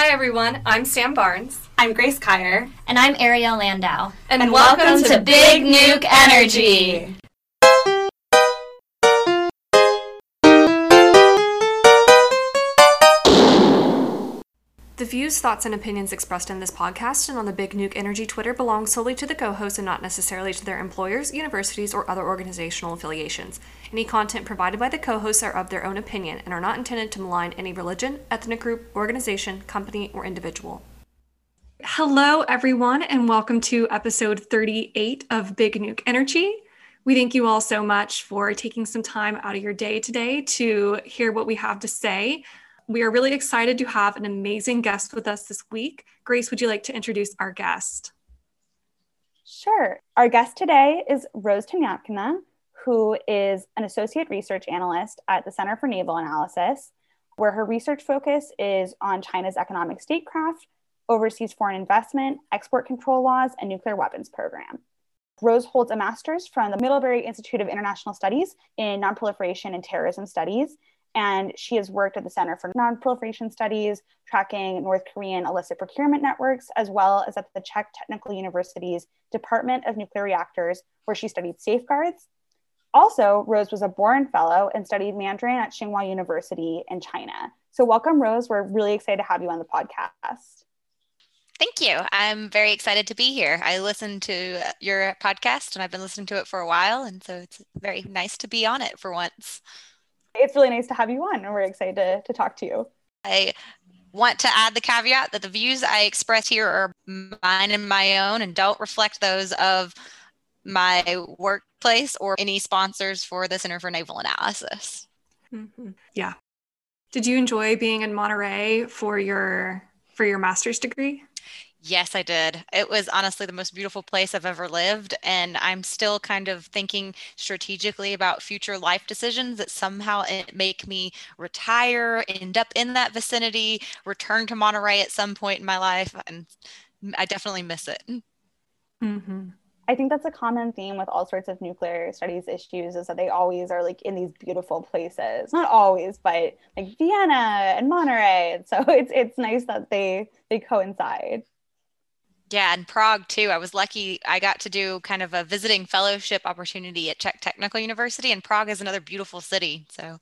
Hi, everyone. I'm Sam Barnes. I'm Grace Kyer. And I'm Ariel Landau. And, and welcome, welcome, to, to Big Nuke Energy. The views, thoughts, and opinions expressed in this podcast and on the Big Nuke Energy Twitter belong solely to the co hosts and not necessarily to their employers, universities, or other organizational affiliations. Any content provided by the co hosts are of their own opinion and are not intended to malign any religion, ethnic group, organization, company, or individual. Hello, everyone, and welcome to episode 38 of Big Nuke Energy. We thank you all so much for taking some time out of your day today to hear what we have to say we are really excited to have an amazing guest with us this week. Grace, would you like to introduce our guest? Sure. Our guest today is Rose Tanyakina, who is an associate research analyst at the Center for Naval Analysis, where her research focus is on China's economic statecraft, overseas foreign investment, export control laws, and nuclear weapons program. Rose holds a master's from the Middlebury Institute of International Studies in Nonproliferation and Terrorism Studies and she has worked at the Center for Nonproliferation Studies, tracking North Korean illicit procurement networks, as well as at the Czech Technical University's Department of Nuclear Reactors, where she studied safeguards. Also, Rose was a Boren Fellow and studied Mandarin at Tsinghua University in China. So, welcome, Rose. We're really excited to have you on the podcast. Thank you. I'm very excited to be here. I listened to your podcast and I've been listening to it for a while. And so it's very nice to be on it for once it's really nice to have you on and we're excited to, to talk to you. I want to add the caveat that the views I express here are mine and my own and don't reflect those of my workplace or any sponsors for the Center for Naval Analysis. Mm-hmm. Yeah. Did you enjoy being in Monterey for your for your master's degree? Yes, I did. It was honestly the most beautiful place I've ever lived. And I'm still kind of thinking strategically about future life decisions that somehow make me retire, end up in that vicinity, return to Monterey at some point in my life. And I definitely miss it. Mm-hmm. I think that's a common theme with all sorts of nuclear studies issues is that they always are like in these beautiful places. Not always, but like Vienna and Monterey. So it's it's nice that they they coincide. Yeah, and Prague too. I was lucky I got to do kind of a visiting fellowship opportunity at Czech Technical University, and Prague is another beautiful city. So,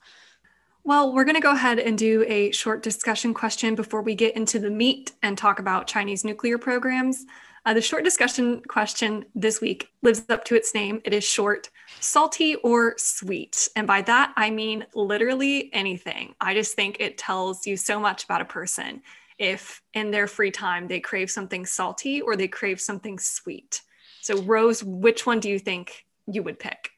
well, we're going to go ahead and do a short discussion question before we get into the meat and talk about Chinese nuclear programs. Uh, the short discussion question this week lives up to its name. It is short, salty, or sweet. And by that, I mean literally anything. I just think it tells you so much about a person if in their free time they crave something salty or they crave something sweet. So, Rose, which one do you think you would pick?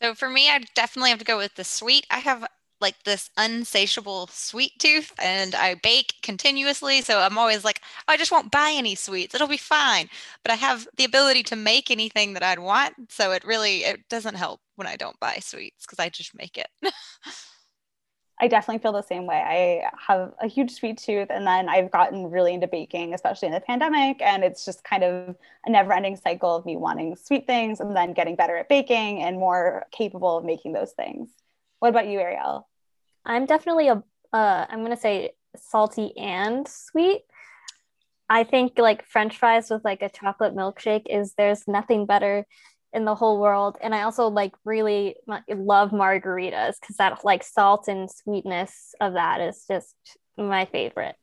So, for me, I definitely have to go with the sweet. I have like this unsatiable sweet tooth and I bake continuously. So I'm always like, oh, I just won't buy any sweets. It'll be fine. But I have the ability to make anything that I'd want. So it really it doesn't help when I don't buy sweets because I just make it. I definitely feel the same way. I have a huge sweet tooth, and then I've gotten really into baking, especially in the pandemic. And it's just kind of a never ending cycle of me wanting sweet things and then getting better at baking and more capable of making those things. What about you, Ariel? I'm definitely a, uh, I'm going to say salty and sweet. I think like French fries with like a chocolate milkshake is there's nothing better in the whole world and i also like really love margaritas because that like salt and sweetness of that is just my favorite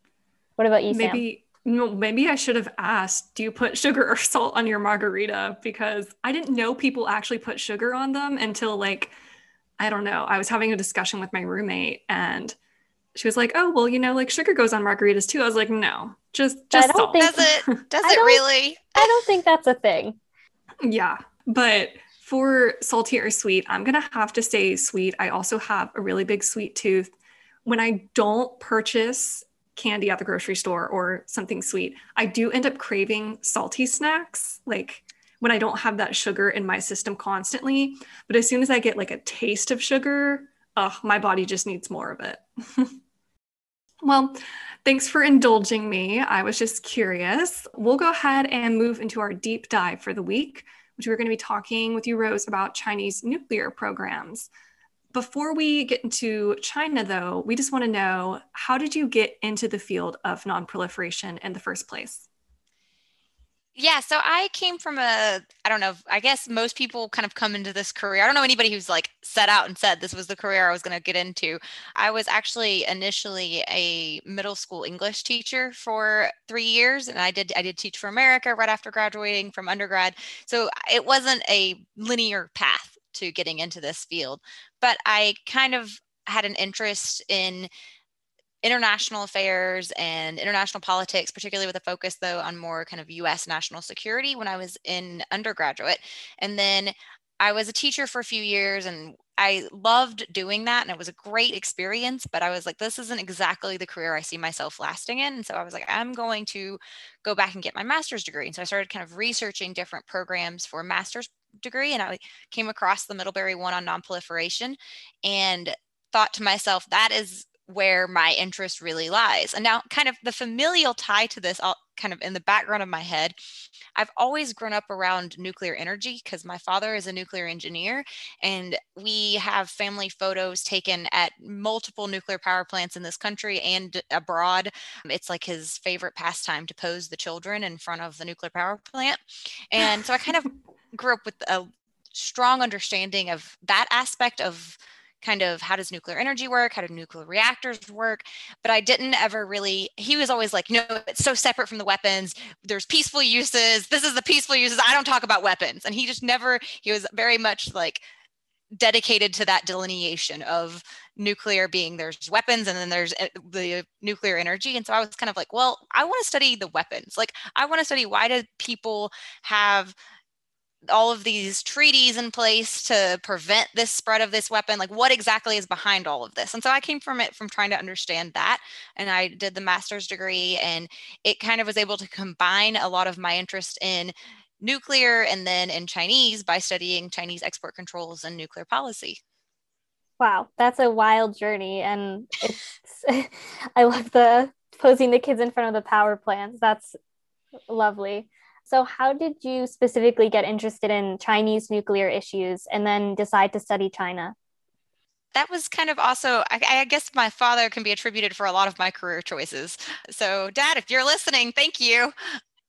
what about you maybe Sam? no, maybe I should have asked, do you put sugar or salt on your margarita? Because I didn't know people actually put sugar on them until like, I don't know. I was having a discussion with my roommate and she was like, "Oh, well, you know, like sugar goes on margaritas too." I was like, "No, just just salt." Think, does it? Does it really? I don't think that's a thing. Yeah, but for salty or sweet, I'm going to have to say sweet. I also have a really big sweet tooth. When I don't purchase candy at the grocery store or something sweet, I do end up craving salty snacks. Like when I don't have that sugar in my system constantly. But as soon as I get like a taste of sugar, oh, my body just needs more of it. well, thanks for indulging me. I was just curious. We'll go ahead and move into our deep dive for the week which we're going to be talking with you, Rose, about Chinese nuclear programs. Before we get into China, though, we just want to know how did you get into the field of nonproliferation in the first place? Yeah, so I came from a, I don't know, I guess most people kind of come into this career. I don't know anybody who's like set out and said this was the career I was going to get into. I was actually initially a middle school English teacher for three years, and I did I did teach for America right after graduating from undergrad. So it wasn't a linear path to getting into this field, but I kind of had an interest in international affairs and international politics, particularly with a focus though on more kind of US national security when I was in undergraduate. And then I was a teacher for a few years and I loved doing that and it was a great experience, but I was like, this isn't exactly the career I see myself lasting in. And so I was like, I'm going to go back and get my master's degree. And so I started kind of researching different programs for master's degree and I came across the Middlebury one on nonproliferation and thought to myself, that is where my interest really lies. And now, kind of the familial tie to this, all kind of in the background of my head, I've always grown up around nuclear energy because my father is a nuclear engineer, and we have family photos taken at multiple nuclear power plants in this country and abroad. It's like his favorite pastime to pose the children in front of the nuclear power plant. And so I kind of grew up with a strong understanding of that aspect of kind of how does nuclear energy work? How do nuclear reactors work? But I didn't ever really, he was always like, no, it's so separate from the weapons. There's peaceful uses. This is the peaceful uses. I don't talk about weapons. And he just never, he was very much like dedicated to that delineation of nuclear being there's weapons and then there's eh, the nuclear energy and so i was kind of like well i want to study the weapons like i want to study why do people have all of these treaties in place to prevent this spread of this weapon? Like what exactly is behind all of this? And so i came from it from trying to understand that and i did the master's degree and it kind of was able to combine a lot of my interest in nuclear and then in chinese by studying chinese export controls and nuclear policy. Wow that's a wild journey and it's i love the posing the kids in front of the power plants. That's lovely so, how did you specifically get interested in Chinese nuclear issues and then decide to study China? that was kind of also I, I, guess my father can be attributed for a lot of my career choices. So dad if you're listening thank you.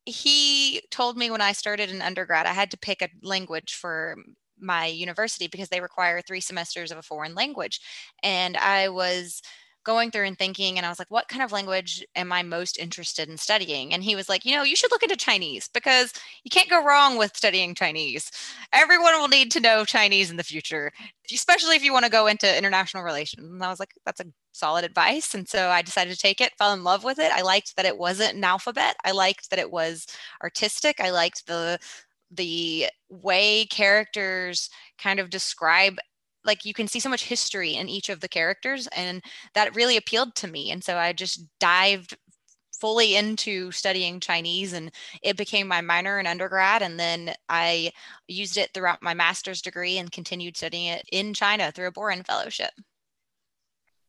He told me when i started in undergrad i had to pick a language for my university because they require three semesters of a foreign language. And i was going through and thinking and I was like, what kind of language am I most interested in studying? And he was like, you know, you should look into Chinese because you can't go wrong with studying Chinese. Everyone will need to know Chinese in the future, especially if you want to go into international relations. And I was like, that's a solid advice. And so I decided to take it, fell in love with it. I liked that it wasn't an alphabet. I liked that it was artistic. I liked the the way characters kind of describe like you can see so much history in each of the characters and that really appealed to me and so i just dived fully into studying chinese and it became my minor in undergrad and then i used it throughout my master's degree and continued studying it in china through a boren fellowship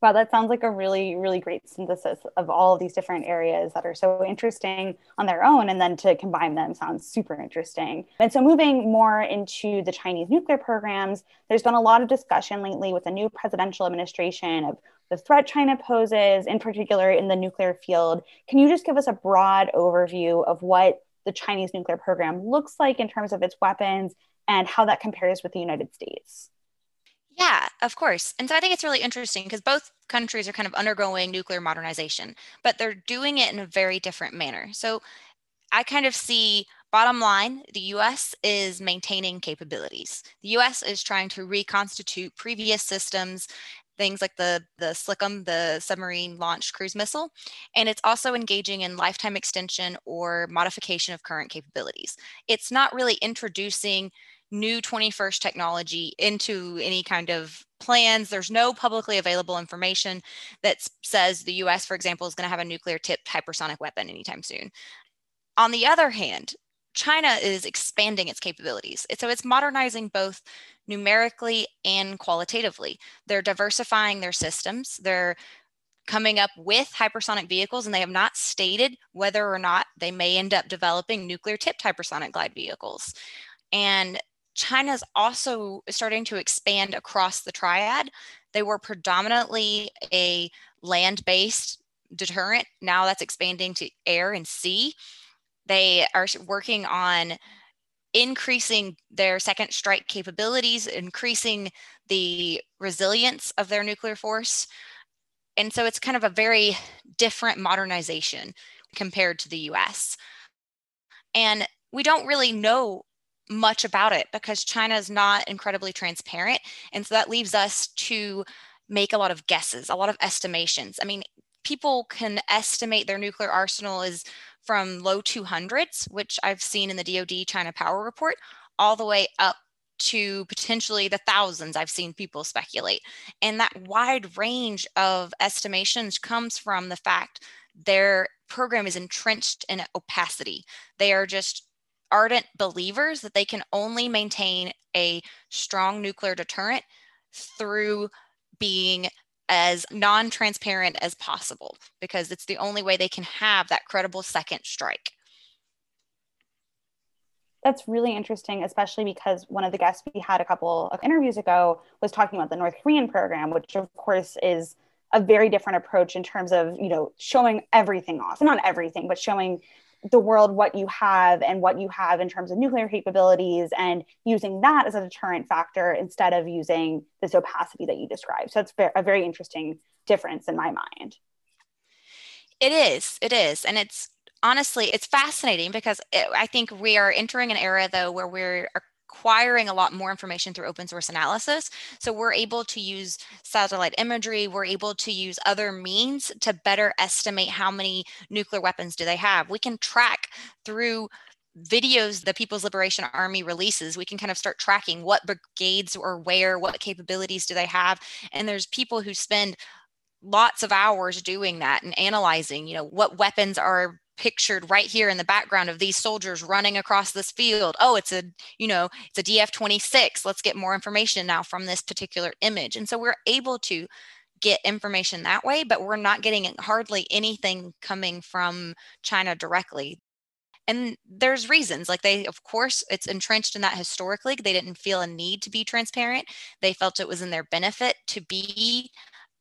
Wow, that sounds like a really, really great synthesis of all of these different areas that are so interesting on their own. And then to combine them sounds super interesting. And so, moving more into the Chinese nuclear programs, there's been a lot of discussion lately with the new presidential administration of the threat China poses, in particular in the nuclear field. Can you just give us a broad overview of what the Chinese nuclear program looks like in terms of its weapons and how that compares with the United States? Yeah, of course. And so I think it's really interesting because both countries are kind of undergoing nuclear modernization, but they're doing it in a very different manner. So I kind of see bottom line the US is maintaining capabilities. The US is trying to reconstitute previous systems things like the the SLCM, the submarine launched cruise missile, and it's also engaging in lifetime extension or modification of current capabilities. It's not really introducing new 21st technology into any kind of plans. There's no publicly available information that says the US, for example, is going to have a nuclear tipped hypersonic weapon anytime soon. On the other hand, China is expanding its capabilities. So it's modernizing both numerically and qualitatively. They're diversifying their systems. They're coming up with hypersonic vehicles, and they have not stated whether or not they may end up developing nuclear tipped hypersonic glide vehicles. And China's also starting to expand across the triad. They were predominantly a land based deterrent. Now that's expanding to air and sea. They are working on increasing their second strike capabilities, increasing the resilience of their nuclear force. And so it's kind of a very different modernization compared to the US. And we don't really know much about it because China is not incredibly transparent. And so that leaves us to make a lot of guesses, a lot of estimations. I mean, people can estimate their nuclear arsenal is from low 200s, which I've seen in the DoD China Power Report, all the way up to potentially the thousands I've seen people speculate. And that wide range of estimations comes from the fact their program is entrenched in opacity. They are just ardent believers that they can only maintain a strong nuclear deterrent through being as non transparent as possible because it's the only way they can have that credible second strike. That's really interesting, especially because one of the guests we had a couple of interviews ago was talking about the North Korean program, which of course is a very different approach in terms of you know showing everything off not everything but showing the world what you have and what you have in terms of nuclear capabilities and using that as a deterrent factor instead of using this opacity that you described. So it's a very interesting difference in my mind. It is it is. And it's honestly it's fascinating because it, i think we are entering an era though where we're acquiring a lot more information through open source analysis. So we're able to use satellite imagery, we're able to use other means to better estimate how many nuclear weapons do they have. We can track through videos the People's Liberation Army releases, we can kind of start tracking what brigades or where, what capabilities do they have. And there's people who spend lots of hours doing that and analyzing, you know, what weapons are pictured right here in the background of these soldiers running across this field. Oh, it's a, you know, it's a DF26. Let's get more information now from this particular image. And so we're able to get information that way, but we're not getting hardly anything coming from China directly. And there's reasons like they, of course, it's entrenched in that historically. They didn't feel a need to be transparent. They felt it was in their benefit to be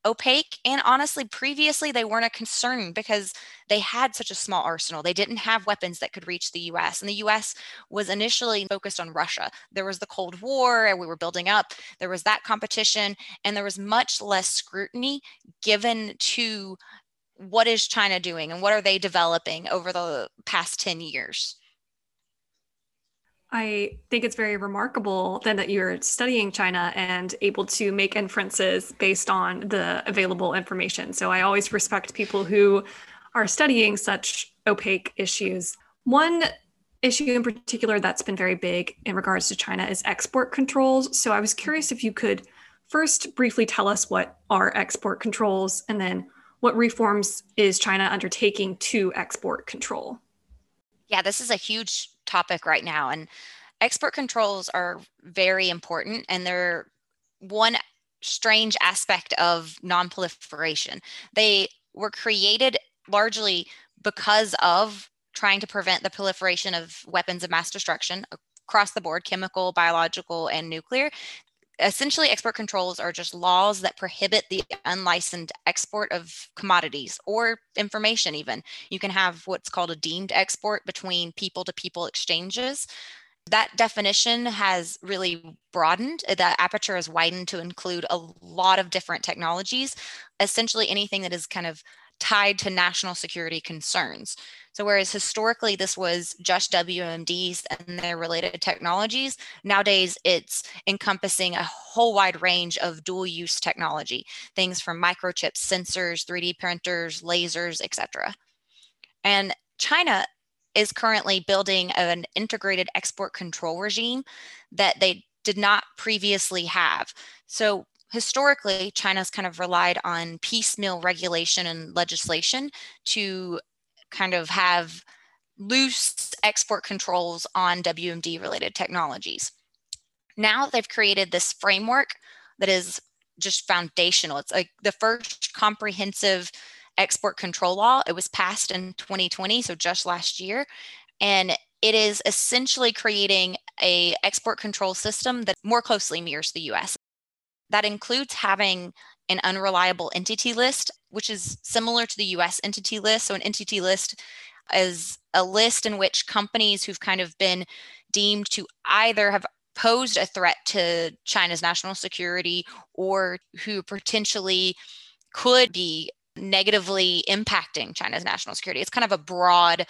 opaque. And honestly, previously they weren't a concern because they had such a small arsenal. They didn't have weapons that could reach the US. And the US was initially focused on Russia. There was the Cold War, and we were building up. There was that competition, and there was much less scrutiny given to what is China doing and what are they developing over the past 10 years. I think it's very remarkable then that you're studying China and able to make inferences based on the available information. So I always respect people who are studying such opaque issues. One issue in particular that's been very big in regards to China is export controls. So I was curious if you could first briefly tell us what are export controls and then what reforms is China undertaking to export control? Yeah, this is a huge topic right now. And export controls are very important and they're one strange aspect of nonproliferation. They were created largely because of trying to prevent the proliferation of weapons of mass destruction across the board chemical, biological, and nuclear essentially export controls are just laws that prohibit the unlicensed export of commodities or information even. You can have what's called a deemed export between people to people exchanges. That definition has really broadened uh, the aperture has widened to include a lot of different technologies. Essentially anything that is kind of tied to national security concerns so, whereas historically this was just WMDs and their related technologies, nowadays it's encompassing a whole wide range of dual use technology, things from microchips, sensors, 3D printers, lasers, etc. And China is currently building an integrated export control regime that they did not previously have. So historically, China's kind of relied on piecemeal regulation and legislation to kind of have loose export controls on WMD related technologies. Now they've created this framework that is just foundational. It's like the first comprehensive export control law. It was passed in 2020, so just last year. And it is essentially creating a export control system that more closely mirrors the US. That includes having an unreliable entity list, which is similar to the US entity list. So, an entity list is a list in which companies who've kind of been deemed to either have posed a threat to China's national security or who potentially could be negatively impacting China's national security. It's kind of a broad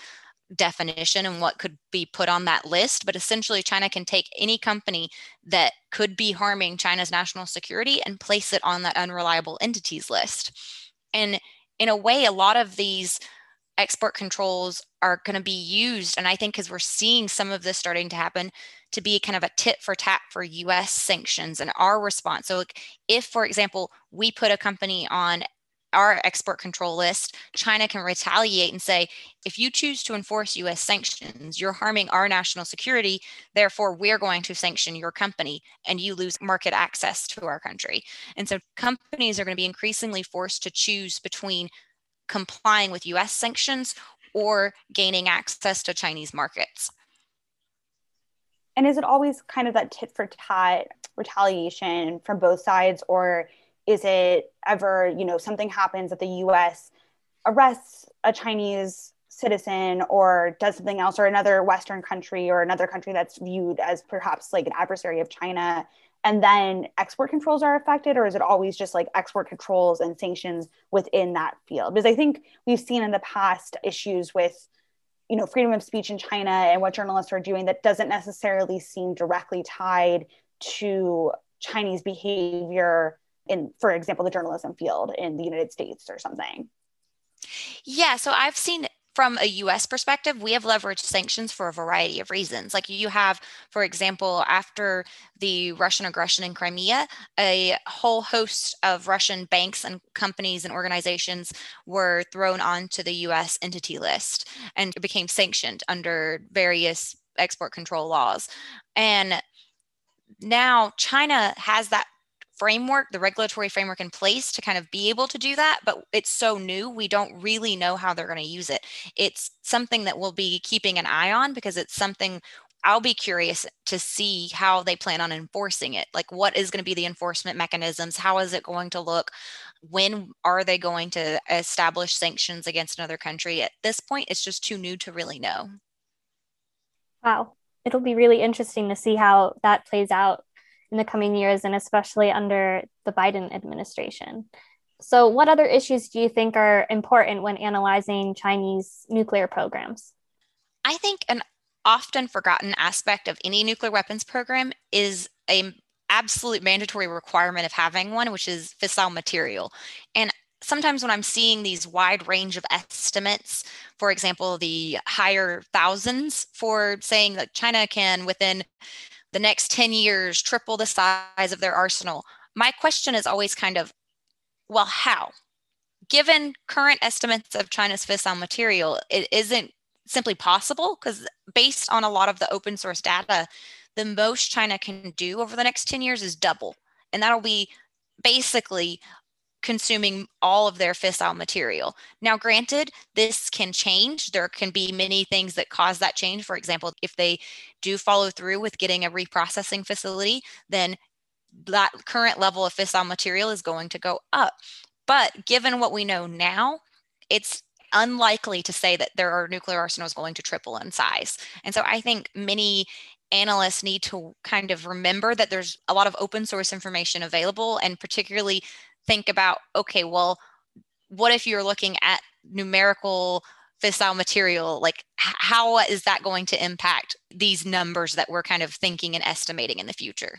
definition and what could be put on that list. But essentially, China can take any company that could be harming China's national security and place it on that unreliable entities list. And in a way, a lot of these export controls are going to be used. And I think because we're seeing some of this starting to happen to be kind of a tit for tat for US sanctions and our response. So, if, for example, we put a company on our export control list, China can retaliate and say, if you choose to enforce US sanctions, you're harming our national security. Therefore, we're going to sanction your company and you lose market access to our country. And so companies are going to be increasingly forced to choose between complying with US sanctions or gaining access to Chinese markets. And is it always kind of that tit for tat retaliation from both sides, or is it ever, you know, something happens that the US arrests a Chinese citizen or does something else, or another Western country or another country that's viewed as perhaps like an adversary of China? and then export controls are affected or is it always just like export controls and sanctions within that field because i think we've seen in the past issues with you know freedom of speech in china and what journalists are doing that doesn't necessarily seem directly tied to chinese behavior in for example the journalism field in the united states or something yeah so i've seen from a US perspective, we have leveraged sanctions for a variety of reasons. Like you have, for example, after the Russian aggression in Crimea, a whole host of Russian banks and companies and organizations were thrown onto the US entity list and became sanctioned under various export control laws. And now China has that framework, the regulatory framework in place to kind of be able to do that, but it's so new, we don't really know how they're going to use it. It's something that we'll be keeping an eye on because it's something I'll be curious to see how they plan on enforcing it. Like, what is going to be the enforcement mechanisms? How is it going to look? When are they going to establish sanctions against another country? At this point, it's just too new to really know. Wow. It'll be really interesting to see how that plays out in the coming years, and especially under the Biden administration. So, what other issues do you think are important when analyzing Chinese nuclear programs? I think an often forgotten aspect of any nuclear weapons program is a absolute mandatory requirement of having one, which is fissile material. And sometimes when I'm seeing these wide range of estimates, for example, the higher thousands for saying that China can within the next 10 years triple the size of their arsenal. My question is always kind of, well, how? Given current estimates of China's fissile material, it isn't simply possible because based on a lot of the open source data, the most China can do over the next 10 years is double. And that'll be basically consuming all of their fissile material. Now, granted, this can change. There can be many things that cause that change. For example, if they do follow through with getting a reprocessing facility, then that current level of fissile material is going to go up. But given what we know now, it's unlikely to say that there are nuclear arsenals going to triple in size. And so I think many analysts need to kind of remember that there's a lot of open source information available and particularly think about okay well what if you're looking at numerical fissile material? Like how is that going to impact these numbers that we're kind of thinking and estimating in the future?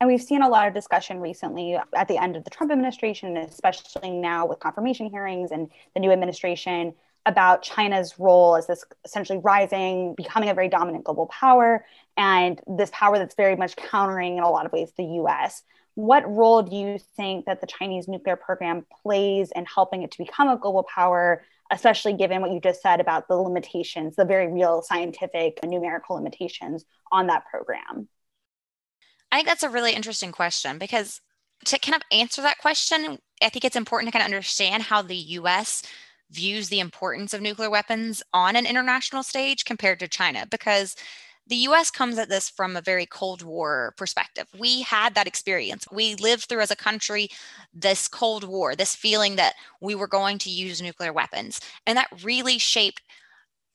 And we've seen a lot of discussion recently at the end of the Trump administration, especially now with confirmation hearings and the new administration about China's role as this essentially rising, becoming a very dominant global power, and this power that's very much countering in a lot of ways the US what role do you think that the Chinese nuclear program plays in helping it to become a global power, especially given what you just said about the limitations, the very real scientific and numerical limitations on that program? I think that's a really interesting question because to kind of answer that question, I think it's important to kind of understand how the US views the importance of nuclear weapons on an international stage compared to China because the US comes at this from a very Cold War perspective. We had that experience. We lived through as a country this Cold War, this feeling that we were going to use nuclear weapons. And that really shaped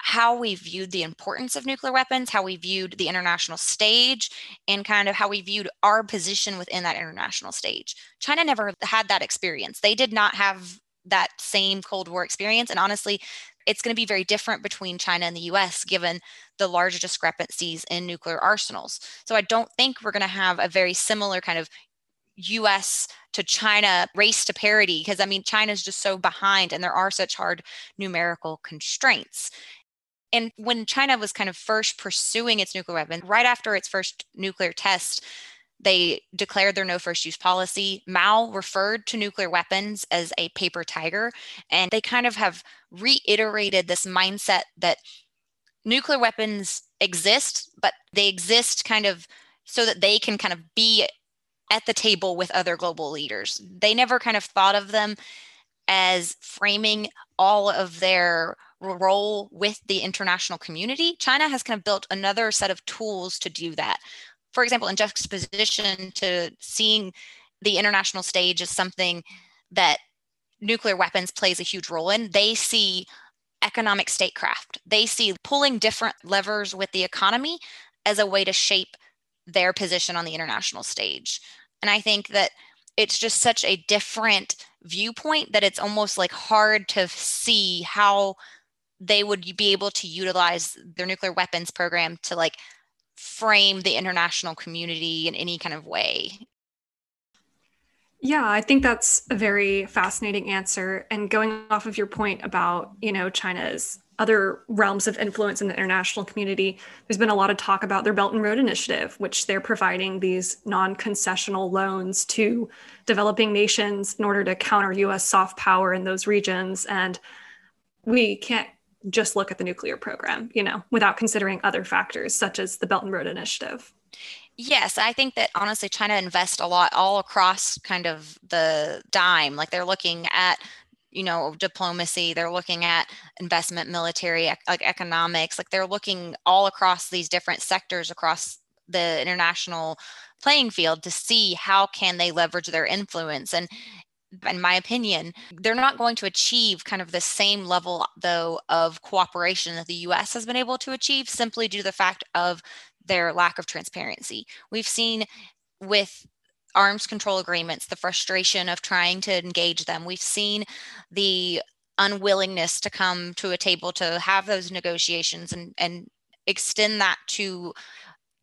how we viewed the importance of nuclear weapons, how we viewed the international stage, and kind of how we viewed our position within that international stage. China never had that experience. They did not have that same Cold War experience. And honestly, it's going to be very different between China and the US given the large discrepancies in nuclear arsenals. So I don't think we're going to have a very similar kind of US to China race to parity because I mean China is just so behind and there are such hard numerical constraints. And when China was kind of first pursuing its nuclear weapon, right after its first nuclear test, they declared their no first use policy. Mao referred to nuclear weapons as a paper tiger. And they kind of have reiterated this mindset that nuclear weapons exist, but they exist kind of so that they can kind of be at the table with other global leaders. They never kind of thought of them as framing all of their role with the international community. China has kind of built another set of tools to do that for example, in juxtaposition to seeing the international stage as something that nuclear weapons plays a huge role in, they see economic statecraft. They see pulling different levers with the economy as a way to shape their position on the international stage. And I think that it's just such a different viewpoint that it's almost like hard to see how they would be able to utilize their nuclear weapons program to like frame the international community in any kind of way? Yeah, I think that's a very fascinating answer. And going off of your point about, you know, China's other realms of influence in the international community, there's been a lot of talk about their Belt and Road Initiative, which they're providing these non concessional loans to developing nations in order to counter US soft power in those regions. And we can't just look at the nuclear program, you know, without considering other factors such as the Belt and Road Initiative. Yes, I think that honestly, China invests a lot all across kind of the dime. Like they're looking at, you know, diplomacy, they're looking at investment, military, like economics, like they're looking all across these different sectors across the international playing field to see how can they leverage their influence and in my opinion, they're not going to achieve kind of the same level, though, of cooperation that the US has been able to achieve simply due to the fact of their lack of transparency. We've seen with arms control agreements the frustration of trying to engage them. We've seen the unwillingness to come to a table to have those negotiations and, and extend that to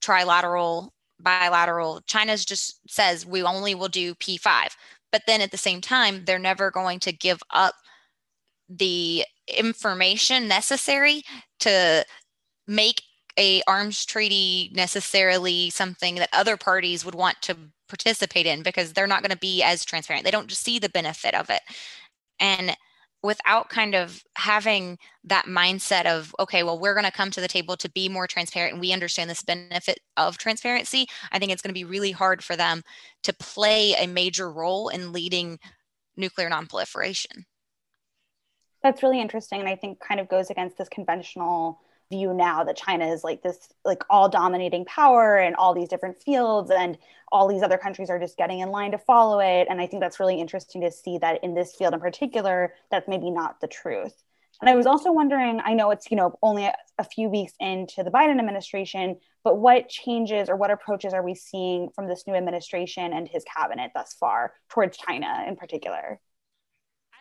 trilateral bilateral china's just says we only will do p5 but then at the same time they're never going to give up the information necessary to make a arms treaty necessarily something that other parties would want to participate in because they're not going to be as transparent. They don't just see the benefit of it. And without kind of having that mindset of okay well we're going to come to the table to be more transparent and we understand this benefit of transparency i think it's going to be really hard for them to play a major role in leading nuclear nonproliferation. That's really interesting and i think kind of goes against this conventional view now that China is like this like all dominating power in all these different fields and all these other countries are just getting in line to follow it and I think that's really interesting to see that in this field in particular that's maybe not the truth. And I was also wondering I know it's you know only a, few weeks into the Biden administration but what changes or what approaches are we seeing from this new administration and his cabinet thus far towards China in particular?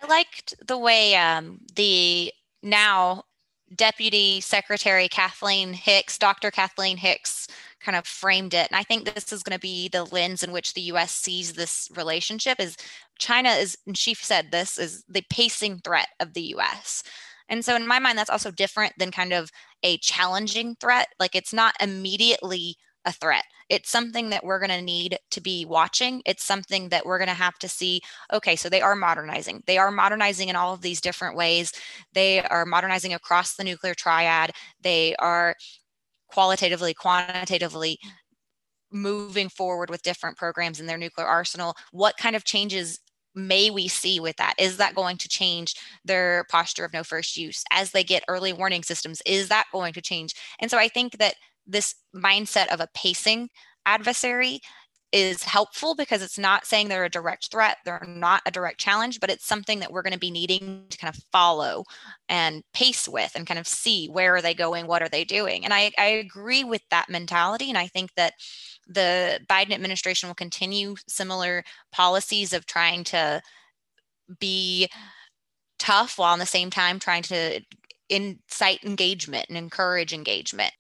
I liked the way um, the now Deputy Secretary Kathleen Hicks, Dr. Kathleen Hicks, kind of framed it. And I think this is going to be the lens in which the US sees this relationship is China is, and she said this, is the pacing threat of the US. And so in my mind, that's also different than kind of a challenging threat. Like it's not immediately a threat. It's something that we're going to need to be watching. It's something that we're going to have to see. Okay, so they are modernizing. They are modernizing in all of these different ways. They are modernizing across the nuclear triad. They are qualitatively, quantitatively moving forward with different programs in their nuclear arsenal. What kind of changes may we see with that? Is that going to change their posture of no first use as they get early warning systems? Is that going to change? And so I think that this mindset of a pacing adversary is helpful because it's not saying they're a direct threat, they're not a direct challenge, but it's something that we're going to be needing to kind of follow and pace with and kind of see where are they going, what are they doing. And I, I agree with that mentality. And I think that the Biden administration will continue similar policies of trying to be tough while at the same time trying to incite engagement and encourage engagement.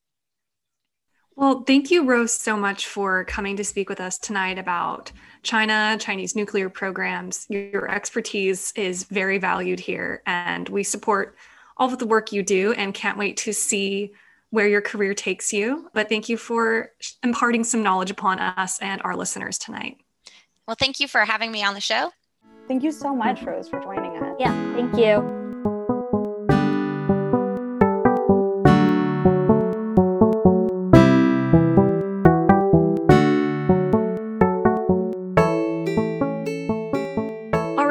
Well, thank you, Rose, so much for coming to speak with us tonight about China, Chinese nuclear programs. Your expertise is very valued here, and we support all of the work you do and can't wait to see where your career takes you. But thank you for imparting some knowledge upon us and our listeners tonight. Well, thank you for having me on the show. Thank you so much, Rose, for joining us. Yeah, thank you.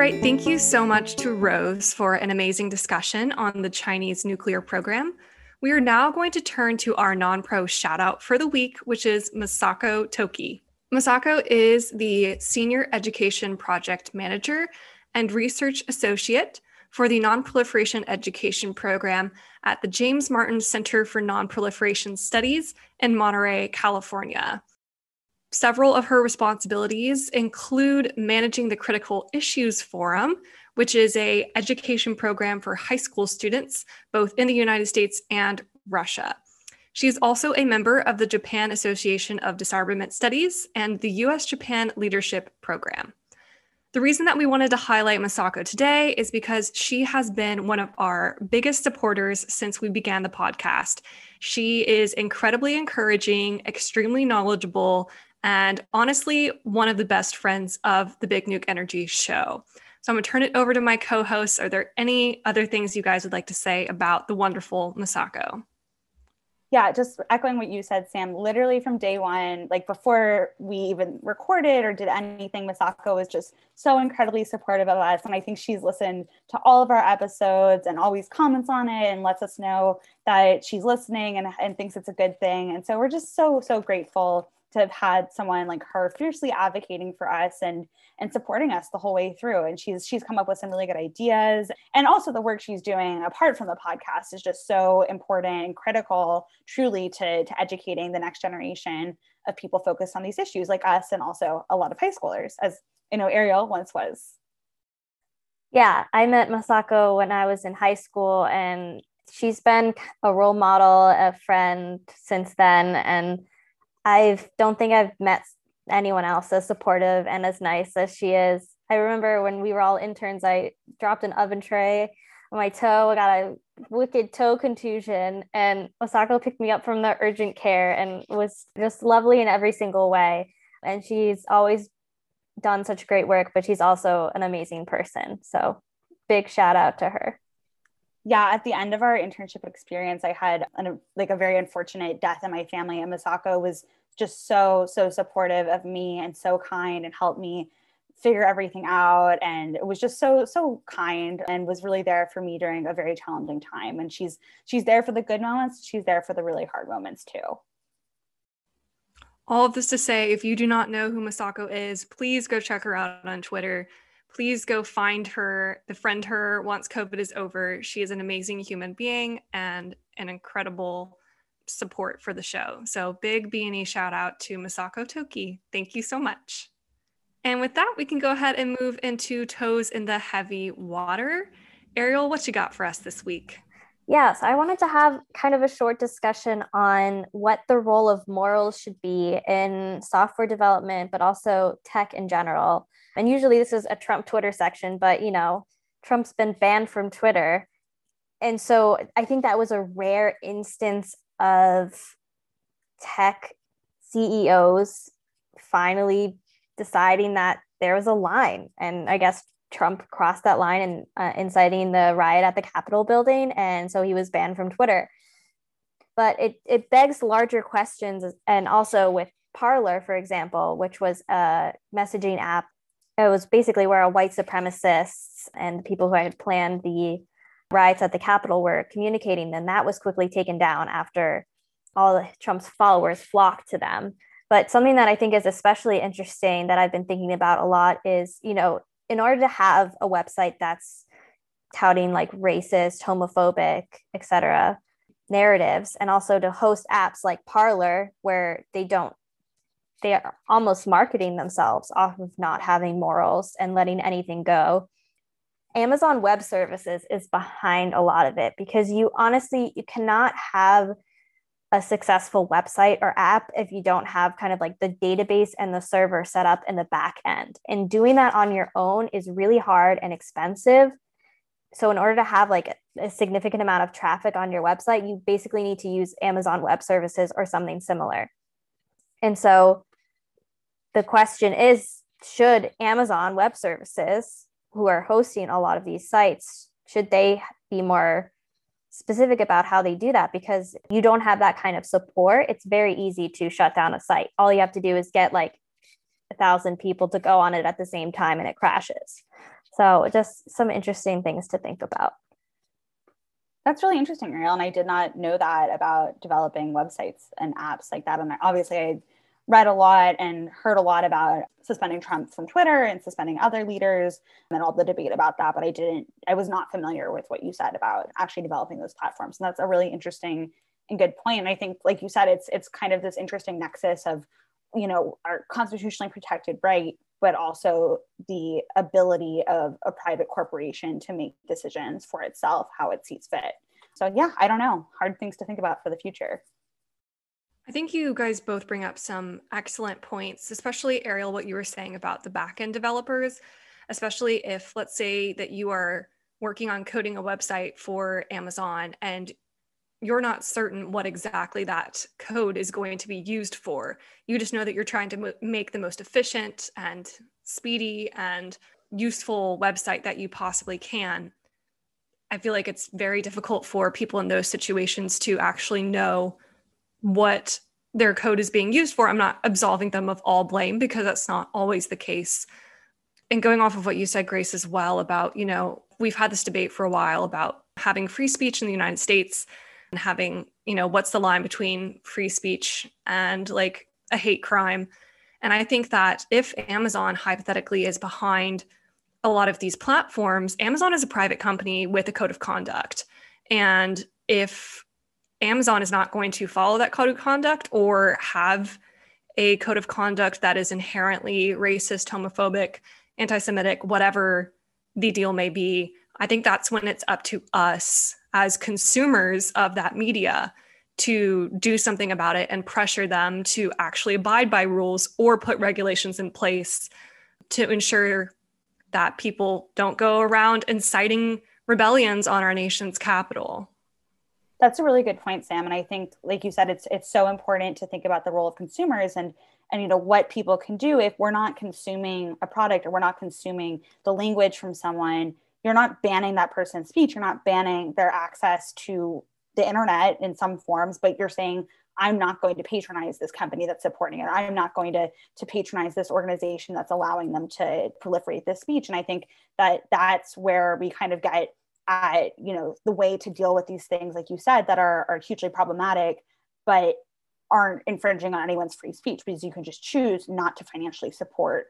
Right, thank you so much to Rose for an amazing discussion on the Chinese nuclear program. We are now going to turn to our non pro shout out for the week, which is Masako Toki. Masako is the Senior Education Project Manager and Research Associate for the Nonproliferation Education Program at the James Martin Center for Nonproliferation Studies in Monterey, California. Several of her responsibilities include managing the Critical Issues Forum, which is a education program for high school students both in the United States and Russia. She is also a member of the Japan Association of Disarmament Studies and the US Japan Leadership Program. The reason that we wanted to highlight Masako today is because she has been one of our biggest supporters since we began the podcast. She is incredibly encouraging, extremely knowledgeable, and honestly, one of the best friends of the Big Nuke Energy show. So I'm gonna turn it over to my co hosts. Are there any other things you guys would like to say about the wonderful Masako? Yeah, just echoing what you said, Sam, literally from day one, like before we even recorded or did anything, Masako was just so incredibly supportive of us. And I think she's listened to all of our episodes and always comments on it and lets us know that she's listening and, and thinks it's a good thing. And so we're just so, so grateful to have had someone like her fiercely advocating for us and and supporting us the whole way through. And she's she's come up with some really good ideas. And also the work she's doing apart from the podcast is just so important and critical truly to to educating the next generation of people focused on these issues like us and also a lot of high schoolers as you know Ariel once was. Yeah I met Masako when I was in high school and she's been a role model a friend since then. And I don't think I've met anyone else as supportive and as nice as she is. I remember when we were all interns, I dropped an oven tray on my toe. I got a wicked toe contusion, and Masako picked me up from the urgent care and was just lovely in every single way. And she's always done such great work, but she's also an amazing person. So big shout out to her yeah at the end of our internship experience i had an, like a very unfortunate death in my family and masako was just so so supportive of me and so kind and helped me figure everything out and it was just so so kind and was really there for me during a very challenging time and she's she's there for the good moments she's there for the really hard moments too. All of this to say if you do not know who masako is please go check her out on twitter please go find her, befriend her once COVID is over. She is an amazing human being and an incredible support for the show. So big B&E shout out to Masako Toki. Thank you so much. And with that, we can go ahead and move into toes in the heavy water. Ariel, what you got for us this week? Yes, I wanted to have kind of a short discussion on what the role of morals should be in software development, but also tech in general. And usually this is a Trump Twitter section, but you know, Trump's been banned from Twitter. And so I think that was a rare instance of tech CEOs finally deciding that there was a line. And I guess Trump crossed that line and uh, inciting the riot at the Capitol building. And so he was banned from Twitter. But it, it begs larger questions. And also with Parler, for example, which was a messaging app it was basically where white supremacists and people who had planned the riots at the Capitol were communicating. Then that was quickly taken down after all Trump's followers flocked to them. But something that I think is especially interesting that I've been thinking about a lot is, you know, in order to have a website that's touting like racist, homophobic, etc. narratives, and also to host apps like Parler where they don't they are almost marketing themselves off of not having morals and letting anything go. Amazon Web Services is behind a lot of it because you honestly you cannot have a successful website or app if you don't have kind of like the database and the server set up in the back end. And doing that on your own is really hard and expensive. So, in order to have like a significant amount of traffic on your website, you basically need to use Amazon Web Services or something similar. And so, the question is should Amazon Web Services, who are hosting a lot of these sites, should they be more specific about how they do that because you don't have that kind of support, it's very easy to shut down a site. All you have to do is get like a thousand people to go on it at the same time and it crashes. So just some interesting things to think about. That's really interesting, Ariel. And I did not know that about developing websites and apps like that. And obviously I read a lot and heard a lot about suspending Trump from Twitter and suspending other leaders and all the debate about that. But I didn't, I was not familiar with what you said about actually developing those platforms. And that's a really interesting and good point. And I think, like you said, it's it's kind of this interesting nexus of, you know, our constitutionally protected right, but also the ability of a private corporation to make decisions for itself how it sees fit. So yeah, I don't know. Hard things to think about for the future. I think you guys both bring up some excellent points, especially Ariel, what you were saying about the backend developers, especially if, let's say, that you are working on coding a website for Amazon and you're not certain what exactly that code is going to be used for. You just know that you're trying to make the most efficient and speedy and useful website that you possibly can. I feel like it's very difficult for people in those situations to actually know what their code is being used for. I'm not absolving them of all blame because that's not always the case. And going off of what you said, Grace, as well about, you know, we've had this debate for a while about having free speech in the United States and having, you know, what's the line between free speech and like a hate crime. And I think that if Amazon hypothetically is behind a lot of these platforms, Amazon is a private company with a code of conduct. And if Amazon is not going to follow that code of conduct or have a code of conduct that is inherently racist, homophobic, anti Semitic, whatever the deal may be. I think that's when it's up to us as consumers of that media to do something about it and pressure them to actually abide by rules or put regulations in place to ensure that people don't go around inciting rebellions on our nation's capital. That's a really good point, Sam. And I think, like you said, it's it's so important to think about the role of consumers and and you know what people can do if we're not consuming a product or we're not consuming the language from someone. You're not banning that person's speech. You're not banning their access to the internet in some forms, but you're saying I'm not going to patronize this company that's supporting it. I'm not going to to patronize this organization that's allowing them to proliferate this speech. And I think that that's where we kind of get at you know the way to deal with these things like you said that are, are hugely problematic but aren't infringing on anyone's free speech because you can just choose not to financially support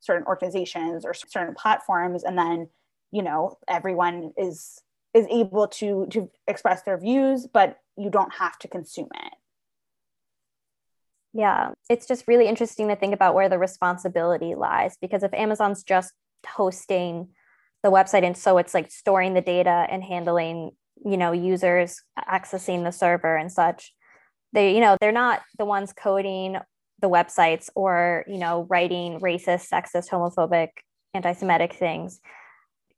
certain organizations or certain platforms. And then you know everyone is is able to to express their views but you don't have to consume it. Yeah. It's just really interesting to think about where the responsibility lies because if amazon's just hosting the website and so it's like storing the data and handling you know users accessing the server and such. They you know they're not the ones coding the websites or you know writing racist sexist homophobic anti-semitic things.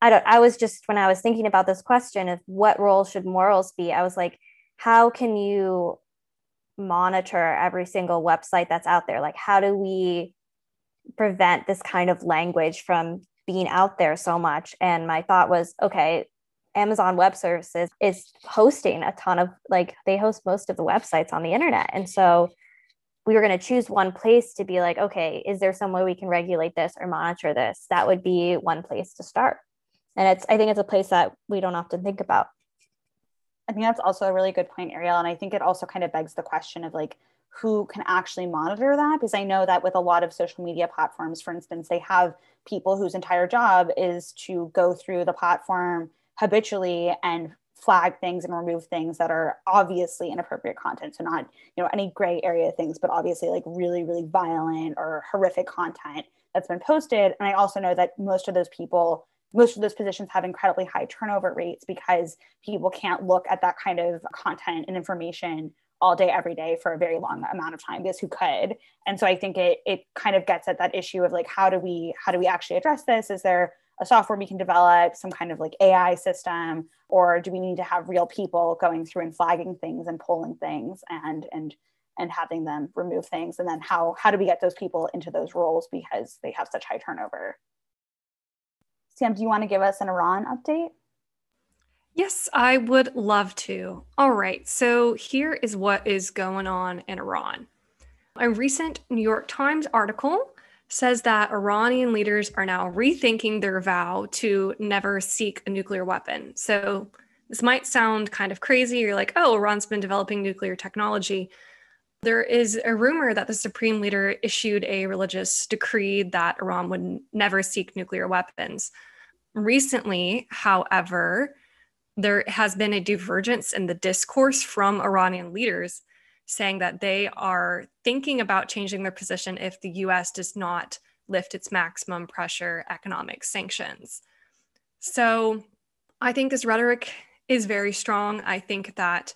I don't i was just when i was thinking about this question of what role should morals be i was like how can you monitor every single website that's out there? Like how do we prevent this kind of language from being out there so much. And my thought was, okay, Amazon Web Services is hosting a ton of like they host most of the websites on the internet. And so we were going to choose one place to be like, okay, is there some way we can regulate this or monitor this? That would be one place to start. And it's I think it's a place that we don't often think about. I think that's also a really good point, Ariel. And I think it also kind of begs the question of like, who can actually monitor that? Because I know that with a lot of social media platforms, for instance, they have people whose entire job is to go through the platform habitually and flag things and remove things that are obviously inappropriate content. So not, you know, any gray area things, but obviously like really, really violent or horrific content that's been posted. And I also know that most of those people most of those positions have incredibly high turnover rates because people can't look at that kind of content and information all day every day for a very long amount of time because who could. And so i think it it kind of gets at that issue of like how do we how do we actually address this? Is there a software we can develop some kind of like ai system or do we need to have real people going through and flagging things and pulling things and and and having them remove things? And then how how do we get those people into those roles because they have such high turnover? Sam, do you want to give us an Iran update? Yes, I would love to. All right, so here is what is going on in Iran. A recent New York Times article says that Iranian leaders are now rethinking their vow to never seek a nuclear weapon. So this might sound kind of crazy. You're like, oh, Iran's been developing nuclear technology. There is a rumor that the supreme leader issued a religious decree that Iran would never seek nuclear weapons. Recently, however, there has been a divergence in the discourse from Iranian leaders saying that they are thinking about changing their position if the US does not lift its maximum pressure economic sanctions. So I think this rhetoric is very strong. I think that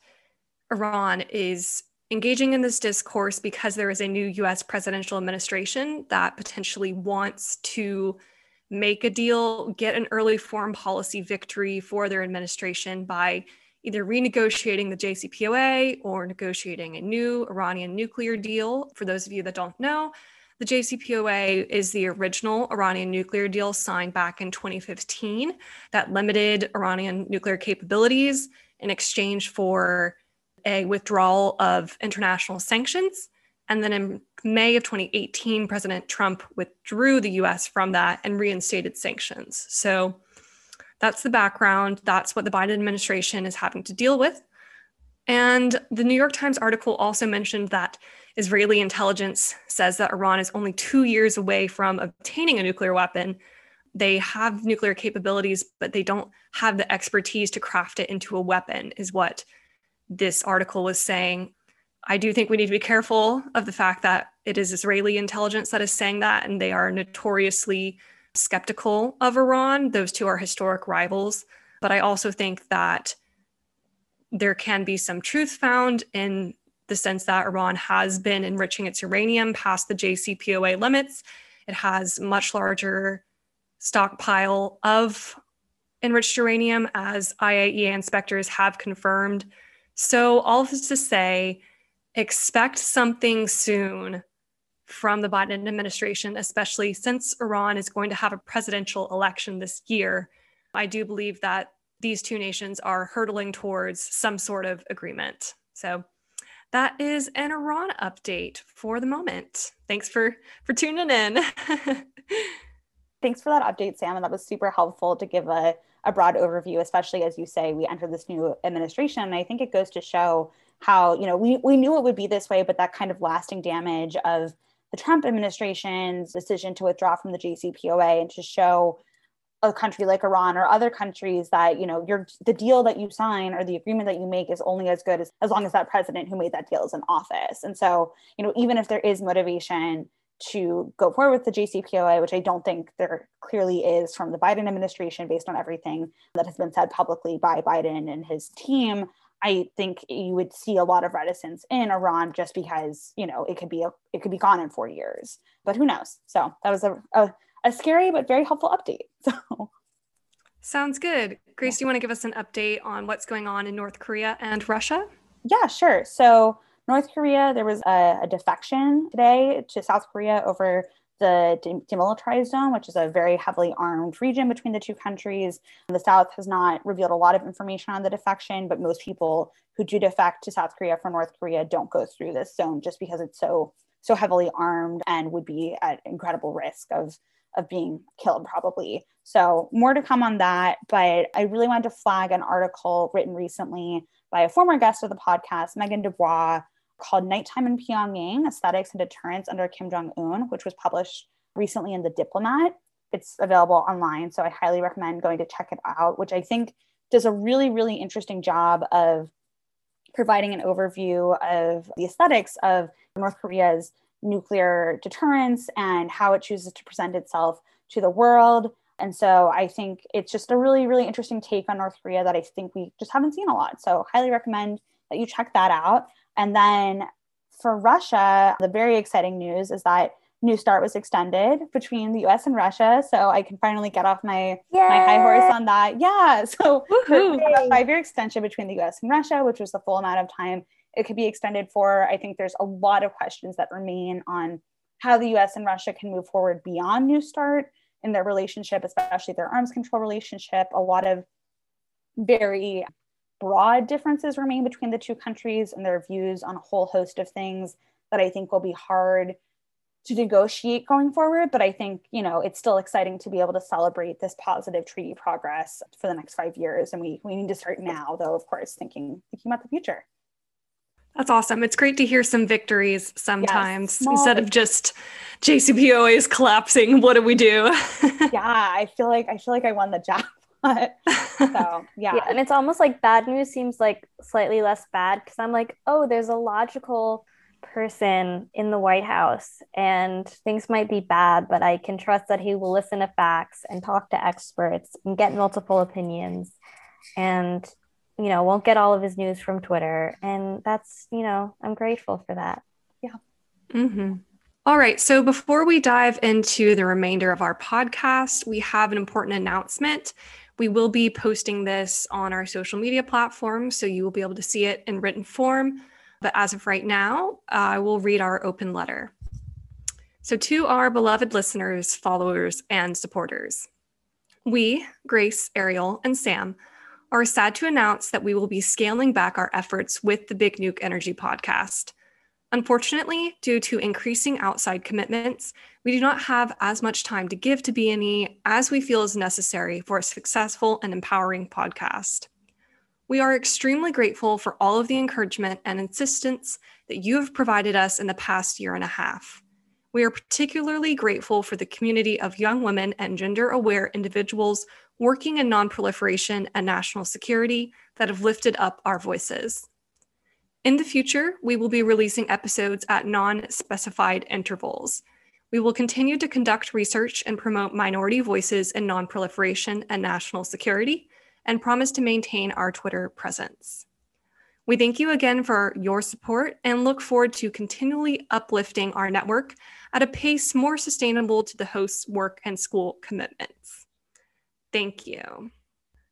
Iran is engaging in this discourse because there is a new US presidential administration that potentially wants to make a deal, get an early foreign policy victory for their administration by either renegotiating the JCPOA or negotiating a new Iranian nuclear deal. For those of you that don't know, the JCPOA is the original Iranian nuclear deal signed back in 2015 that limited Iranian nuclear capabilities in exchange for a withdrawal of international sanctions. And then in May of 2018, President Trump withdrew the US from that and reinstated sanctions. So that's the background. That's what the Biden administration is having to deal with. And the New York Times article also mentioned that Israeli intelligence says that Iran is only two years away from obtaining a nuclear weapon. They have nuclear capabilities, but they don't have the expertise to craft it into a weapon, is what this article was saying. I do think we need to be careful of the fact that it is Israeli intelligence that is saying that, and they are notoriously skeptical of Iran. Those two are historic rivals. But I also think that there can be some truth found in the sense that Iran has been enriching its uranium past the JCPOA limits. It has much larger stockpile of enriched uranium, as IAEA inspectors have confirmed. So, all of this to say, expect something soon from the Biden administration, especially since Iran is going to have a presidential election this year. I do believe that these two nations are hurtling towards some sort of agreement. So that is an Iran update for the moment. Thanks for for tuning in. Thanks for that update, Sam. And that was super helpful to give a, a broad overview, especially as you say, we enter this new administration. And I think it goes to show how you know we, we knew it would be this way but that kind of lasting damage of the trump administration's decision to withdraw from the jcpoa and to show a country like iran or other countries that you know your the deal that you sign or the agreement that you make is only as good as, as long as that president who made that deal is in office and so you know even if there is motivation to go forward with the JCPOA, which I don't think there clearly is from the Biden administration based on everything that has been said publicly by Biden and his team. I think you would see a lot of reticence in Iran just because you know it could be a, it could be gone in four years, but who knows? So that was a, a, a scary but very helpful update. So sounds good. Grace, yeah. do you want to give us an update on what's going on in North Korea and Russia? Yeah, sure. So North Korea, there was a, a defection today to South Korea over the demilitarized zone, which is a very heavily armed region between the two countries. The South has not revealed a lot of information on the defection, but most people who do defect to South Korea from North Korea don't go through this zone just because it's so so heavily armed and would be at incredible risk of of being killed, probably. So, more to come on that. But I really wanted to flag an article written recently by a former guest of the podcast, Megan Dubois, called Nighttime in Pyongyang Aesthetics and Deterrence Under Kim Jong un, which was published recently in The Diplomat. It's available online. So, I highly recommend going to check it out, which I think does a really, really interesting job of providing an overview of the aesthetics of North Korea's nuclear deterrence and how it chooses to present itself to the world. And so I think it's just a really, really interesting take on North Korea that I think we just haven't seen a lot. So highly recommend that you check that out. And then for Russia, the very exciting news is that New START was extended between the US and Russia. So I can finally get off my, my high horse on that. Yeah. So a five year extension between the US and Russia, which was the full amount of time it could be extended for. I think there's a lot of questions that remain on how the US and Russia can move forward beyond New START in their relationship, especially their arms control relationship. A lot of very broad differences remain between the two countries and their views on a whole host of things that I think will be hard to negotiate going forward. But I think, you know, it's still exciting to be able to celebrate this positive treaty progress for the next five years. And we, we need to start now, though, of course, thinking thinking about the future. That's awesome. It's great to hear some victories sometimes yes, instead of just JCPOA is collapsing. What do we do? yeah, I feel like I feel like I won the jackpot. so yeah. yeah. And it's almost like bad news seems like slightly less bad because I'm like, oh, there's a logical person in the White House and things might be bad, but I can trust that he will listen to facts and talk to experts and get multiple opinions. And you know, won't get all of his news from Twitter. And that's, you know, I'm grateful for that. Yeah. Mm-hmm. All right. So before we dive into the remainder of our podcast, we have an important announcement. We will be posting this on our social media platforms, so you will be able to see it in written form. But as of right now, I will read our open letter. So, to our beloved listeners, followers, and supporters, we, Grace, Ariel, and Sam, are sad to announce that we will be scaling back our efforts with the Big Nuke Energy podcast. Unfortunately, due to increasing outside commitments, we do not have as much time to give to BNE as we feel is necessary for a successful and empowering podcast. We are extremely grateful for all of the encouragement and insistence that you have provided us in the past year and a half. We are particularly grateful for the community of young women and gender aware individuals working in nonproliferation and national security that have lifted up our voices. In the future, we will be releasing episodes at non specified intervals. We will continue to conduct research and promote minority voices in nonproliferation and national security, and promise to maintain our Twitter presence. We thank you again for your support and look forward to continually uplifting our network at a pace more sustainable to the host's work and school commitments. Thank you.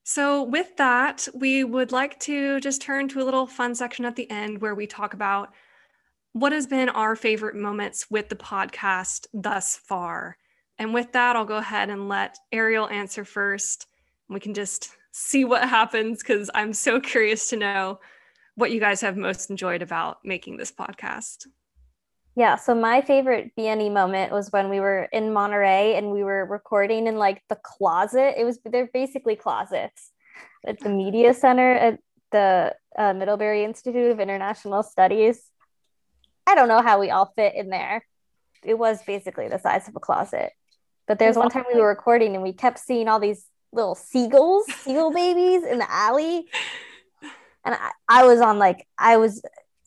So, with that, we would like to just turn to a little fun section at the end where we talk about what has been our favorite moments with the podcast thus far. And with that, I'll go ahead and let Ariel answer first. We can just see what happens because I'm so curious to know what you guys have most enjoyed about making this podcast. Yeah, so my favorite BNE moment was when we were in Monterey and we were recording in like the closet. It was they're basically closets at the media center at the uh, Middlebury Institute of International Studies. I don't know how we all fit in there. It was basically the size of a closet. But there's one time we were recording and we kept seeing all these little seagulls, seagull babies in the alley. And I, I was on like I was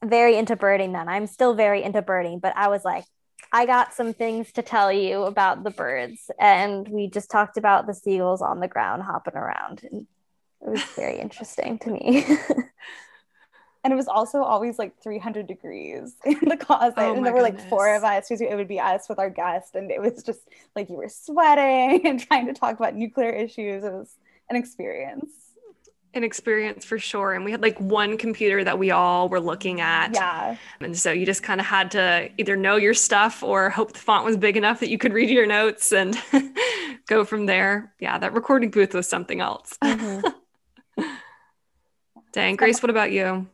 very into birding then. I'm still very into birding, but I was like, I got some things to tell you about the birds. And we just talked about the seagulls on the ground hopping around. And it was very interesting to me. and it was also always like 300 degrees in the closet. Oh and there were goodness. like four of us. It would be us with our guest. And it was just like you were sweating and trying to talk about nuclear issues. It was an experience an experience for sure. And we had like one computer that we all were looking at. Yeah. And so you just kind of had to either know your stuff or hope the font was big enough that you could read your notes and go from there. Yeah, that recording booth was something else. Mm-hmm. Dang, Grace, what about you?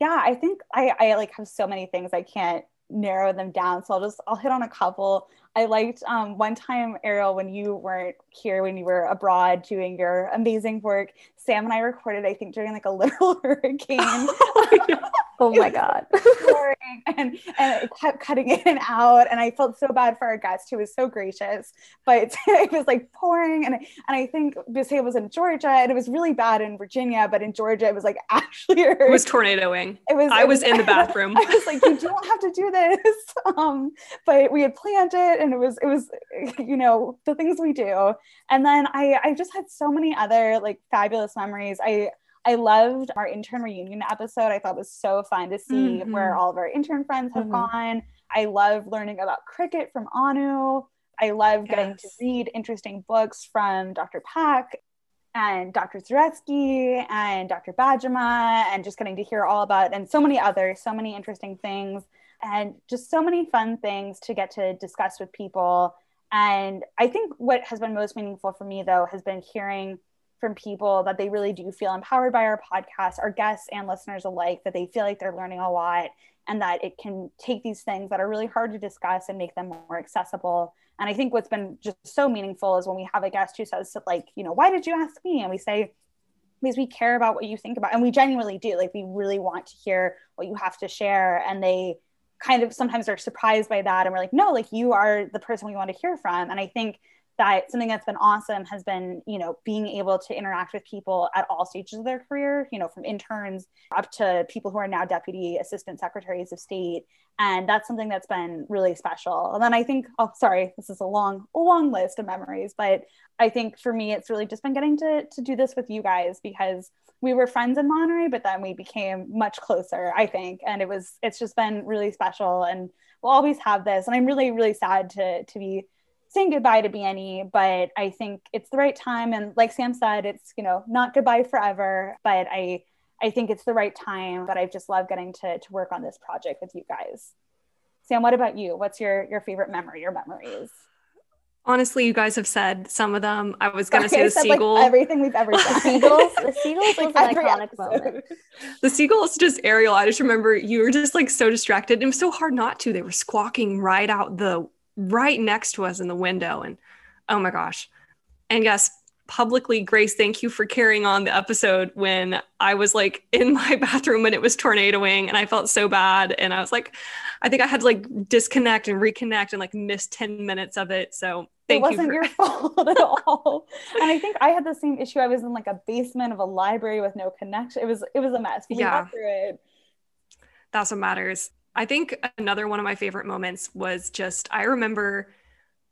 Yeah, I think I, I like have so many things I can't narrow them down. So I'll just I'll hit on a couple. I liked um, one time, Ariel, when you weren't here, when you were abroad doing your amazing work, Sam and I recorded, I think, during like a little hurricane. oh my God. and, and it kept cutting in and out. And I felt so bad for our guest who was so gracious, but it was like pouring. And, and I think Biscay was in Georgia and it was really bad in Virginia, but in Georgia, it was like actually, it was tornadoing. It was, I was, was in the bathroom. I was like, you don't have to do this. Um, but we had planned it and it was, it was, you know, the things we do. And then I, I just had so many other like fabulous memories. I, I loved our intern reunion episode. I thought it was so fun to see mm-hmm. where all of our intern friends have mm-hmm. gone. I love learning about cricket from Anu. I love yes. getting to read interesting books from Dr. Pack and Dr. Zaretsky and Dr. Bajema and just getting to hear all about and so many others, so many interesting things and just so many fun things to get to discuss with people. And I think what has been most meaningful for me though has been hearing from people that they really do feel empowered by our podcast, our guests and listeners alike, that they feel like they're learning a lot and that it can take these things that are really hard to discuss and make them more accessible. And I think what's been just so meaningful is when we have a guest who says, like, you know, why did you ask me? And we say, because we care about what you think about, and we genuinely do. Like, we really want to hear what you have to share. And they kind of sometimes are surprised by that. And we're like, no, like, you are the person we want to hear from. And I think that something that's been awesome has been you know being able to interact with people at all stages of their career you know from interns up to people who are now deputy assistant secretaries of state and that's something that's been really special and then i think oh sorry this is a long long list of memories but i think for me it's really just been getting to to do this with you guys because we were friends in Monterey, but then we became much closer, I think. And it was, it's just been really special. And we'll always have this. And I'm really, really sad to, to be saying goodbye to BNE, but I think it's the right time. And like Sam said, it's, you know, not goodbye forever, but I, I think it's the right time, but I've just love getting to, to work on this project with you guys. Sam, what about you? What's your, your favorite memory your memories? Honestly, you guys have said some of them. I was going to say the said, seagull. Like, everything we've ever said. the seagulls. The seagulls was like an iconic episode. moment. The seagulls, just Ariel. I just remember you were just like so distracted. It was so hard not to. They were squawking right out the right next to us in the window. And oh my gosh. And yes, publicly, Grace, thank you for carrying on the episode when I was like in my bathroom when it was tornadoing and I felt so bad. And I was like, I think I had to like disconnect and reconnect and like miss 10 minutes of it. So thank it wasn't you. For- your fault at all. and I think I had the same issue. I was in like a basement of a library with no connection. It was it was a mess. We yeah. got through it. That's what matters. I think another one of my favorite moments was just I remember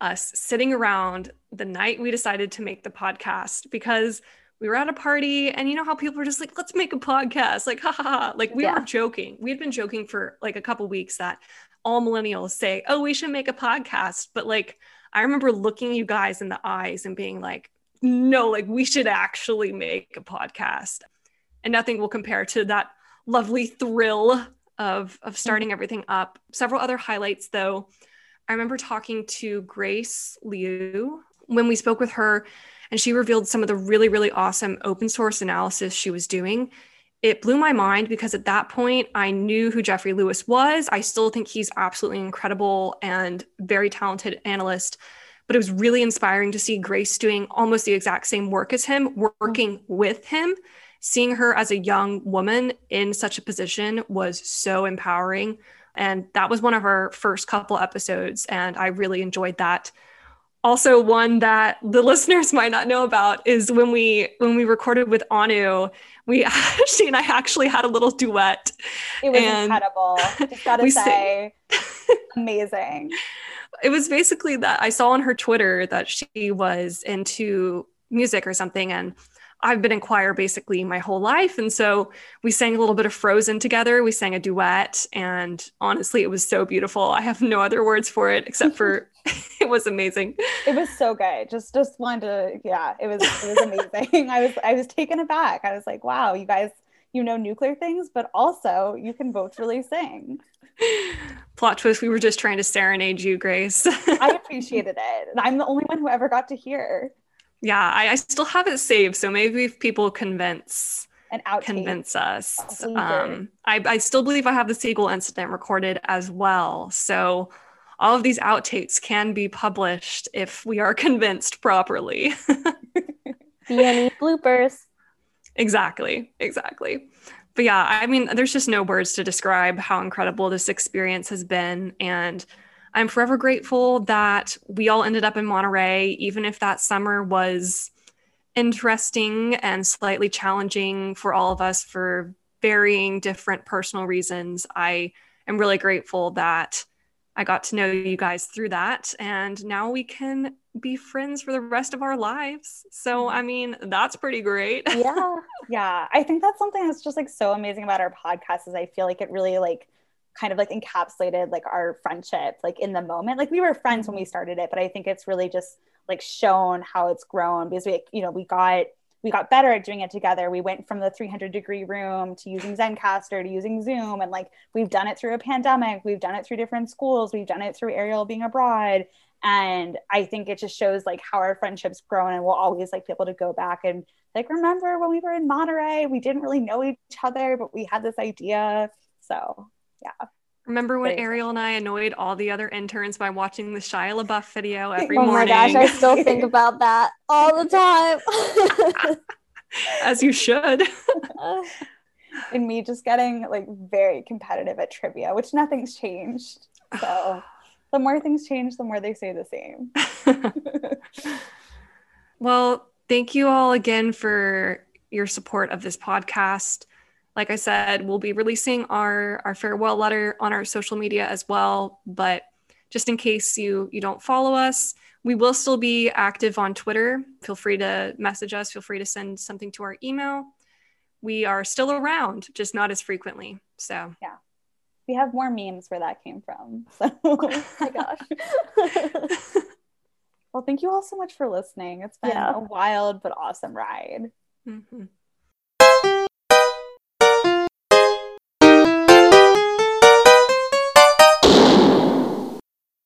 us sitting around the night we decided to make the podcast because we were at a party and you know how people were just like let's make a podcast. Like ha ha ha. Like we yeah. were joking. We had been joking for like a couple weeks that all millennials say oh we should make a podcast. But like i remember looking you guys in the eyes and being like no like we should actually make a podcast. And nothing will compare to that lovely thrill of of mm-hmm. starting everything up. Several other highlights though. I remember talking to Grace Liu when we spoke with her and she revealed some of the really really awesome open source analysis she was doing. It blew my mind because at that point I knew who Jeffrey Lewis was. I still think he's absolutely incredible and very talented analyst but it was really inspiring to see Grace doing almost the exact same work as him, working with him seeing her as a young woman in such a position was so empowering. And that was one of our first couple episodes. And I really enjoyed that. Also, one that the listeners might not know about is when we when we recorded with Anu, we she and I actually had a little duet. It was incredible. Just gotta say, amazing. It was basically that I saw on her Twitter that she was into music or something, and I've been in choir basically my whole life. And so we sang a little bit of Frozen together. We sang a duet. And honestly, it was so beautiful. I have no other words for it except for it was amazing. It was so good. Just just wanted to, yeah, it was it was amazing. I was I was taken aback. I was like, wow, you guys, you know nuclear things, but also you can both really sing. Plot twist, we were just trying to serenade you, Grace. I appreciated it. And I'm the only one who ever got to hear yeah I, I, still have it saved so maybe if people convince An outtake. convince us. Um, I, I still believe I have the seagull incident recorded as well. So all of these outtakes can be published if we are convinced properly. Any bloopers. exactly. Exactly. But yeah, I mean, there's just no words to describe how incredible this experience has been. And I'm forever grateful that we all ended up in Monterey, even if that summer was interesting and slightly challenging for all of us for varying different personal reasons. I am really grateful that I got to know you guys through that. And now we can be friends for the rest of our lives. So, I mean, that's pretty great. Yeah. yeah i think that's something that's just like so amazing about our podcast is i feel like it really like kind of like encapsulated like our friendship like in the moment. Like we were friends when we started it but i think it's really just like shown how it's grown because we you know we got we got better at doing it together. We went from the 300 degree room to using Zencastr to using zoom and like we've done it through a pandemic. We've done it through different schools. We've done it through ariel being abroad. And i think it just shows like how our friendship's grown and we'll always like be able to go back and like remember when we were in monterey. We didn't really know each other but we had this idea. So yeah Remember when. Ariel and I annoyed all the other interns by watching the Shia LaBeouf video every morning? Oh my gosh, I still think about that all the time. As you should. and me just getting like very competitive at trivia which nothing's changed so the more things change the more they say the same well, thank you all again for your support of this podcast. Like I said, we'll be releasing our, our farewell letter on our social media as well. But just in case you you don't follow us, we will still be active on Twitter. Feel free to message us. Feel free to send something to our email. We are still around, just not as frequently. So yeah. we have more memes where that came from so oh my gosh. well thank you all so much for listening it's been Yeah. a wild but awesome ride mhm.